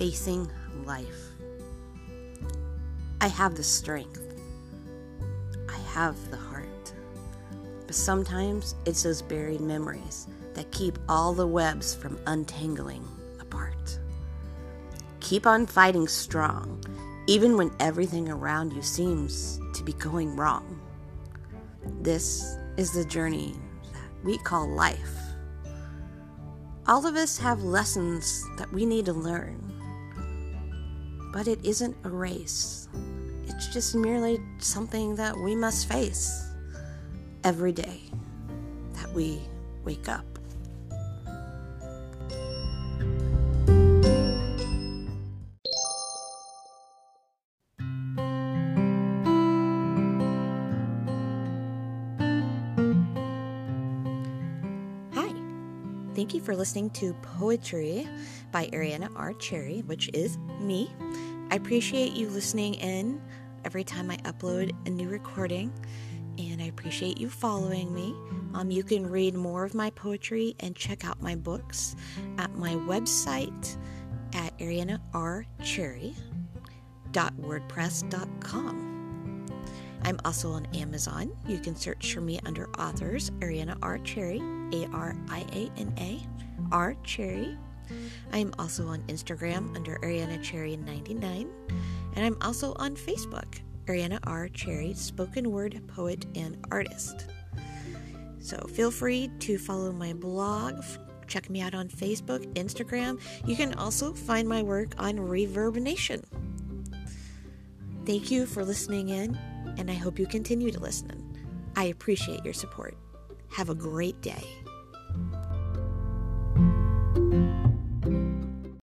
facing life. I have the strength. I have the heart. But sometimes it's those buried memories that keep all the webs from untangling apart. Keep on fighting strong, even when everything around you seems to be going wrong. This is the journey that we call life. All of us have lessons that we need to learn. But it isn't a race. It's just merely something that we must face every day that we wake up. Thank you for listening to Poetry by Ariana R. Cherry, which is me. I appreciate you listening in every time I upload a new recording, and I appreciate you following me. Um, you can read more of my poetry and check out my books at my website at arianarcherry.wordpress.com. I'm also on Amazon. You can search for me under authors Ariana R. Cherry, A R I A N A R Cherry. I am also on Instagram under Ariana Cherry 99, and I'm also on Facebook, Ariana R. Cherry, spoken word poet and artist. So feel free to follow my blog, check me out on Facebook, Instagram. You can also find my work on Reverb Nation. Thank you for listening in, and I hope you continue to listen. I appreciate your support. Have a great day.